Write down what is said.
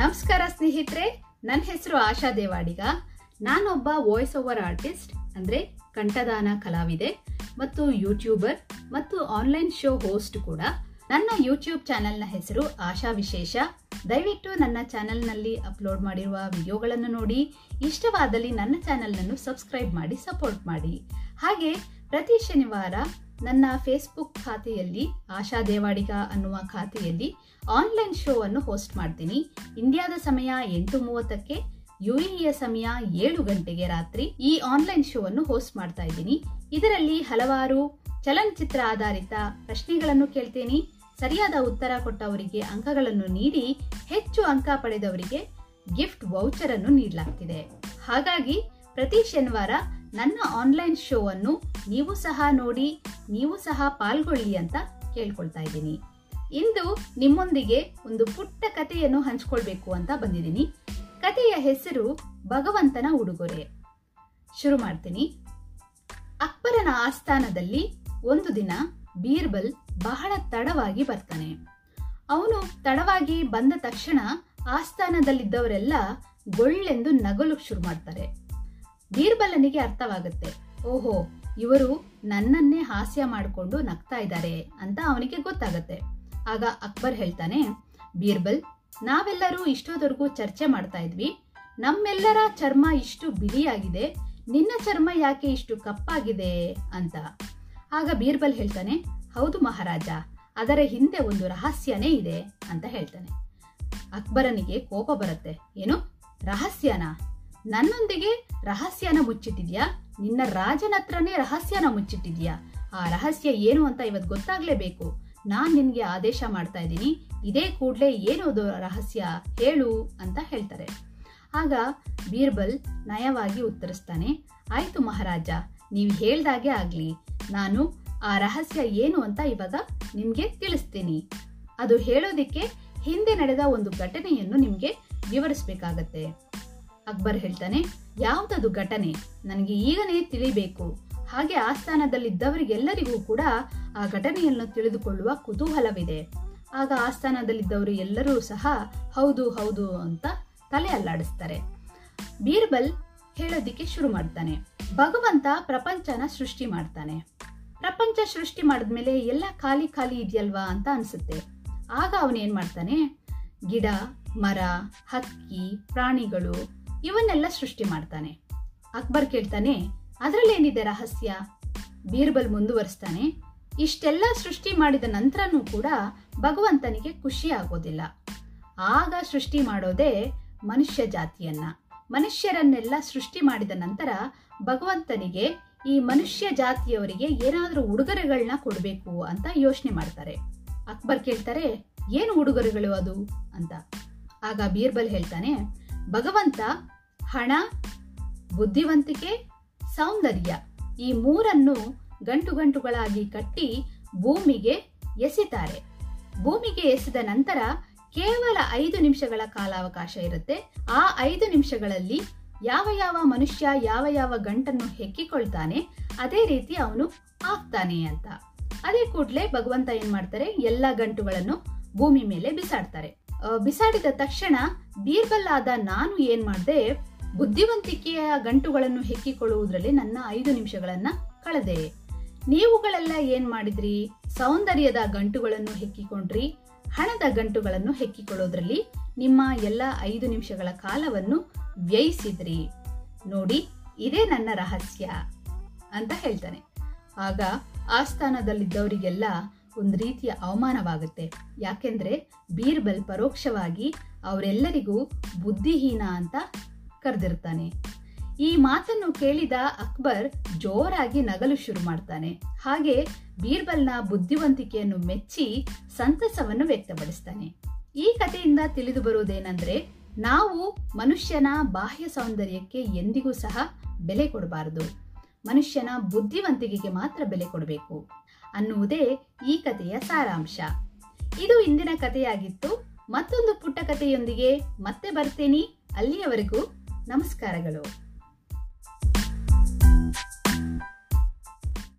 ನಮಸ್ಕಾರ ಸ್ನೇಹಿತರೆ ನನ್ನ ಹೆಸರು ಆಶಾ ದೇವಾಡಿಗ. ನಾನೊಬ್ಬ ವಾಯ್ಸ್ ಓವರ್ ಆರ್ಟಿಸ್ಟ್ ಅಂದರೆ ಕಂಠದಾನ ಕಲಾವಿದೆ ಮತ್ತು ಯೂಟ್ಯೂಬರ್ ಮತ್ತು ಆನ್ಲೈನ್ ಶೋ ಹೋಸ್ಟ್ ಕೂಡ. ನನ್ನ ಯೂಟ್ಯೂಬ್ ಚಾನೆಲ್ನ ಹೆಸರು ಆಶಾ ವಿಶೇಷ. ದಯವಿಟ್ಟು ನನ್ನ ಚಾನೆಲ್ನಲ್ಲಿ ಅಪ್ಲೋಡ್ ಮಾಡಿರುವ ವಿಡಿಯೋಗಳನ್ನು ನೋಡಿ. ಇಷ್ಟವಾದಲ್ಲಿ ನನ್ನ ಚಾನೆಲ್ನನ್ನು ಸಬ್ಸ್ಕ್ರೈಬ್ ಮಾಡಿ ಸಪೋರ್ಟ್ ಮಾಡಿ. ಹಾಗೆ ಪ್ರತಿ ಶನಿವಾರ ನನ್ನ ಫೇಸ್ಬುಕ್ ಖಾತೆಯಲ್ಲಿ ಆಶಾ ದೇವಾಡಿಗ ಅನ್ನುವ ಖಾತೆಯಲ್ಲಿ ಆನ್ಲೈನ್ ಶೋ ಅನ್ನು ಹೋಸ್ಟ್ ಮಾಡ್ತೀನಿ. ಇಂಡಿಯಾದ ಸಮಯ ಎಂಟು ಮೂವತ್ತಕ್ಕೆ ಯುಎಇಯ ಸಮಯ ಏಳು ಗಂಟೆಗೆ ರಾತ್ರಿ ಈ ಆನ್ಲೈನ್ ಶೋ ಅನ್ನು ಹೋಸ್ಟ್ ಮಾಡ್ತಾ ಇದ್ದೀನಿ. ಇದರಲ್ಲಿ ಹಲವಾರು ಚಲನಚಿತ್ರ ಆಧಾರಿತ ಪ್ರಶ್ನೆಗಳನ್ನು ಕೇಳ್ತೀನಿ. ಸರಿಯಾದ ಉತ್ತರ ಕೊಟ್ಟವರಿಗೆ ಅಂಕಗಳನ್ನು ನೀಡಿ, ಹೆಚ್ಚು ಅಂಕ ಪಡೆದವರಿಗೆ ಗಿಫ್ಟ್ ವೌಚರ್ ಅನ್ನು ನೀಡಲಾಗ್ತಿದೆ. ಹಾಗಾಗಿ ಪ್ರತಿ ಶನಿವಾರ ನನ್ನ ಆನ್ಲೈನ್ ಶೋ ಅನ್ನು ನೀವು ಸಹ ನೋಡಿ, ನೀವು ಸಹ ಪಾಲ್ಗೊಳ್ಳಿ ಅಂತ ಕೇಳ್ಕೊಳ್ತಾ ಇದ್ದೀನಿ. ಇಂದು ನಿಮ್ಮೊಂದಿಗೆ ಒಂದು ಪುಟ್ಟ ಕಥೆಯನ್ನು ಹಂಚ್ಕೊಳ್ಬೇಕು ಅಂತ ಬಂದಿದ್ದೀನಿ. ಕಥೆಯ ಹೆಸರು ಭಗವಂತನ ಉಡುಗೊರೆ. ಶುರು ಮಾಡ್ತೀನಿ. ಅಕ್ಬರನ ಆಸ್ಥಾನದಲ್ಲಿ ಒಂದು ದಿನ ಬೀರ್ಬಲ್ ಬಹಳ ತಡವಾಗಿ ಬರ್ತಾನೆ. ಅವನು ತಡವಾಗಿ ಬಂದ ತಕ್ಷಣ ಆಸ್ಥಾನದಲ್ಲಿದ್ದವರೆಲ್ಲ ಗೊಳ್ಳೆಂದು ನಗಲು ಶುರು ಮಾಡ್ತಾರೆ. ಬೀರ್ಬಲನಿಗೆ ಅರ್ಥವಾಗುತ್ತೆ. ಓಹೋ, ಇವರು ನನ್ನನ್ನೇ ಹಾಸ್ಯ ಮಾಡಿಕೊಂಡು ನಗ್ತಾ ಇದ್ದಾರೆ ಅಂತ ಅವನಿಗೆ ಗೊತ್ತಾಗತ್ತೆ. ಆಗ ಅಕ್ಬರ್ ಹೇಳ್ತಾನೆ, ಬೀರ್ಬಲ್, ನಾವೆಲ್ಲರೂ ಇಷ್ಟೋದವರೆಗೂ ಚರ್ಚೆ ಮಾಡ್ತಾ ಇದ್ವಿ. ನಮ್ಮೆಲ್ಲರ ಚರ್ಮ ಇಷ್ಟು ಬಿಳಿಯಾಗಿದೆ, ನಿನ್ನ ಚರ್ಮ ಯಾಕೆ ಇಷ್ಟು ಕಪ್ಪಾಗಿದೆ ಅಂತ. ಆಗ ಬೀರ್ಬಲ್ ಹೇಳ್ತಾನೆ, ಹೌದು ಮಹಾರಾಜ, ಅದರ ಹಿಂದೆ ಒಂದು ರಹಸ್ಯನೇ ಇದೆ ಅಂತ ಹೇಳ್ತಾನೆ. ಅಕ್ಬರನಿಗೆ ಕೋಪ ಬರುತ್ತೆ, ಏನು? ರಹಸ್ಯನ? ನನ್ನೊಂದಿಗೆ ರಹಸ್ಯನ ಮುಚ್ಚಿಟ್ಟಿದ್ಯಾ? ನಿನ್ನ ರಾಜನ ಹತ್ರನೇ ರಹಸ್ಯನ ಮುಚ್ಚಿಟ್ಟಿದ್ಯಾ? ಆ ರಹಸ್ಯ ಏನು ಅಂತ ಇವತ್ತು ಗೊತ್ತಾಗ್ಲೇಬೇಕು. ನಾನ್ ನಿನ್ಗೆ ಆದೇಶ ಮಾಡ್ತಾ ಇದ್ದೀನಿ. ಇದೇ ಕೂಡಲೇ ಏನು ಅದು ರಹಸ್ಯ? ಹೇಳು ಅಂತ ಹೇಳ್ತಾರೆ. ಆಗ ಬೀರ್ಬಲ್ ನಯವಾಗಿ ಉತ್ತರಿಸ್ತಾನೆ, ಆಯ್ತು ಮಹಾರಾಜ, ನೀವು ಹೇಳ್ದಾಗೆ ಆಗ್ಲಿ. ನಾನು ಆ ರಹಸ್ಯ ಏನು ಅಂತ ಇವಾಗ ನಿಮ್ಗೆ ತಿಳಿಸ್ತೀನಿ. ಅದು ಹೇಳೋದಿಕ್ಕೆ ಹಿಂದೆ ನಡೆದ ಒಂದು ಘಟನೆಯನ್ನು ನಿಮ್ಗೆ ವಿವರಿಸ್ಬೇಕಾಗತ್ತೆ. ಅಕ್ಬರ್ ಹೇಳ್ತಾನೆ, ಯಾವ್ದದು ಘಟನೆ? ನನಗೆ ಈಗನೇ ತಿಳಿಬೇಕು. ಹಾಗೆ ಆಸ್ಥಾನದಲ್ಲಿದ್ದವರಿಗೆಲ್ಲರಿಗೂ ಕೂಡ ಆ ಘಟನೆಯನ್ನು ತಿಳಿದುಕೊಳ್ಳುವ ಕುತೂಹಲವಿದೆ. ಆಗ ಆಸ್ಥಾನದಲ್ಲಿದ್ದವರು ಎಲ್ಲರೂ ಸಹ, ಹೌದು ಹೌದು ಅಂತ ತಲೆ ಅಲ್ಲಾಡಿಸ್ತಾರೆ. ಬೀರ್ಬಲ್ ಹೇಳೋದಿಕ್ಕೆ ಶುರು ಮಾಡ್ತಾನೆ. ಭಗವಂತ ಪ್ರಪಂಚನ ಸೃಷ್ಟಿ ಮಾಡ್ತಾನೆ. ಪ್ರಪಂಚ ಸೃಷ್ಟಿ ಮಾಡಿದ್ಮೇಲೆ ಎಲ್ಲ ಖಾಲಿ ಖಾಲಿ ಇದೆಯಲ್ವಾ ಅಂತ ಅನ್ಸುತ್ತೆ. ಆಗ ಅವನೇನ್ ಮಾಡ್ತಾನೆ? ಗಿಡ, ಮರ, ಹಕ್ಕಿ, ಪ್ರಾಣಿಗಳು ಇವನ್ನೆಲ್ಲ ಸೃಷ್ಟಿ ಮಾಡ್ತಾನೆ. ಅಕ್ಬರ್ ಕೇಳ್ತಾನೆ ಅದರಲ್ಲೇನಿದೆ ರಹಸ್ಯ? ಬೀರ್ಬಲ್ ಮುಂದುವರಿಸ್ತಾನೆ, ಇಷ್ಟೆಲ್ಲ ಸೃಷ್ಟಿ ಮಾಡಿದ ನಂತರನೂ ಕೂಡ ಭಗವಂತನಿಗೆ ಖುಷಿ ಆಗೋದಿಲ್ಲ. ಆಗ ಸೃಷ್ಟಿ ಮಾಡೋದೇ ಮನುಷ್ಯ ಜಾತಿಯನ್ನ. ಮನುಷ್ಯರನ್ನೆಲ್ಲ ಸೃಷ್ಟಿ ಮಾಡಿದ ನಂತರ ಭಗವಂತನಿಗೆ ಈ ಮನುಷ್ಯ ಜಾತಿಯವರಿಗೆ ಏನಾದರೂ ಉಡುಗೊರೆಗಳನ್ನ ಕೊಡಬೇಕು ಅಂತ ಯೋಚನೆ ಮಾಡ್ತಾರೆ. ಅಕ್ಬರ್ ಕೇಳ್ತಾರೆ, ಏನು ಉಡುಗೊರೆಗಳು ಅದು? ಅಂತ. ಆಗ ಬೀರ್ಬಲ್ ಹೇಳ್ತಾನೆ ಭಗವಂತ, ಹಣ, ಬುದ್ಧಿವಂತಿಕೆ, ಸೌಂದರ್ಯ ಈ ಮೂರನ್ನು ಗಂಟು ಗಂಟುಗಳಾಗಿ ಕಟ್ಟಿ ಭೂಮಿಗೆ ಎಸಿತಾರೆ. ಭೂಮಿಗೆ ಎಸೆದ ನಂತರ ಕೇವಲ ಐದು ನಿಮಿಷಗಳ ಕಾಲಾವಕಾಶ ಇರುತ್ತೆ. ಆ ಐದು ನಿಮಿಷಗಳಲ್ಲಿ ಯಾವ ಯಾವ ಮನುಷ್ಯ, ಯಾವ ಯಾವ ಗಂಟನ್ನು ಹೆಕ್ಕಿಕೊಳ್ತಾನೆ, ಅದೇ ರೀತಿ ಅವನು ಆಗ್ತಾನೆ ಅಂತ. ಅದೇ ಕೂಡಲೇ ಭಗವಂತ ಏನ್ ಮಾಡ್ತಾರೆ ಎಲ್ಲ ಗಂಟುಗಳನ್ನು ಭೂಮಿ ಮೇಲೆ ಬಿಸಾಡ್ತಾರೆ. ಬಿಸಾಡಿದ ತಕ್ಷಣ ಬೀರ್ಬಲ್ ನಾನು ಏನ್ ಮಾಡಿದೆ, ಬುದ್ಧಿವಂತಿಕೆಯ ಗಂಟುಗಳನ್ನು ಹೆಕ್ಕಿಕೊಳ್ಳುವುದರಲ್ಲಿ ನನ್ನ ಐದು ನಿಮಿಷಗಳನ್ನ ಕಳೆದೆ. ನೀವುಗಳೆಲ್ಲ ಏನ್ ಮಾಡಿದ್ರಿ? ಸೌಂದರ್ಯದ ಗಂಟುಗಳನ್ನು ಹೆಕ್ಕಿಕೊಂಡ್ರಿ, ಹಣದ ಗಂಟುಗಳನ್ನು ಹೆಕ್ಕಿಕೊಳ್ಳೋದ್ರಲ್ಲಿ ನಿಮ್ಮ ಎಲ್ಲ ಐದು ನಿಮಿಷಗಳ ಕಾಲವನ್ನು ವ್ಯಯಿಸಿದ್ರಿ. ನೋಡಿ, ಇದೇ ನನ್ನ ರಹಸ್ಯ ಅಂತ ಹೇಳ್ತಾನೆ. ಆಗ ಆಸ್ಥಾನದಲ್ಲಿದ್ದವರಿಗೆಲ್ಲ ಒಂದು ರೀತಿಯ ಅವಮಾನವಾಗುತ್ತೆ. ಯಾಕೆಂದ್ರೆ ಬೀರ್ಬಲ್ ಪರೋಕ್ಷವಾಗಿ ಅವರೆಲ್ಲರಿಗೂ ಬುದ್ಧಿಹೀನ ಅಂತ ಕರೆದಿರ್ತಾನೆ. ಈ ಮಾತನ್ನು ಕೇಳಿದ ಅಕ್ಬರ್ ಜೋರಾಗಿ ನಗಲು ಶುರು ಮಾಡ್ತಾನೆ. ಹಾಗೆ ಬೀರ್ಬಲ್ನ ಬುದ್ಧಿವಂತಿಕೆಯನ್ನು ಮೆಚ್ಚಿ ಸಂತಸವನ್ನು ವ್ಯಕ್ತಪಡಿಸ್ತಾನೆ. ಈ ಕಥೆಯಿಂದ ತಿಳಿದು ಬರುವುದೇನೆಂದರೆ, ನಾವು ಮನುಷ್ಯನ ಬಾಹ್ಯ ಸೌಂದರ್ಯಕ್ಕೆ ಎಂದಿಗೂ ಸಹ ಬೆಲೆ ಕೊಡಬಾರದು. ಮನುಷ್ಯನ ಬುದ್ಧಿವಂತಿಕೆಗೆ ಮಾತ್ರ ಬೆಲೆ ಕೊಡಬೇಕು ಅನ್ನುವುದೇ ಈ ಕಥೆಯ ಸಾರಾಂಶ. ಇದು ಇಂದಿನ ಕಥೆಯಾಗಿತ್ತು. ಮತ್ತೊಂದು ಪುಟ್ಟ ಕಥೆಯೊಂದಿಗೆ ಮತ್ತೆ ಬರ್ತೇನೆ. ಅಲ್ಲಿಯವರೆಗೂ ನಮಸ್ಕಾರಗಳು.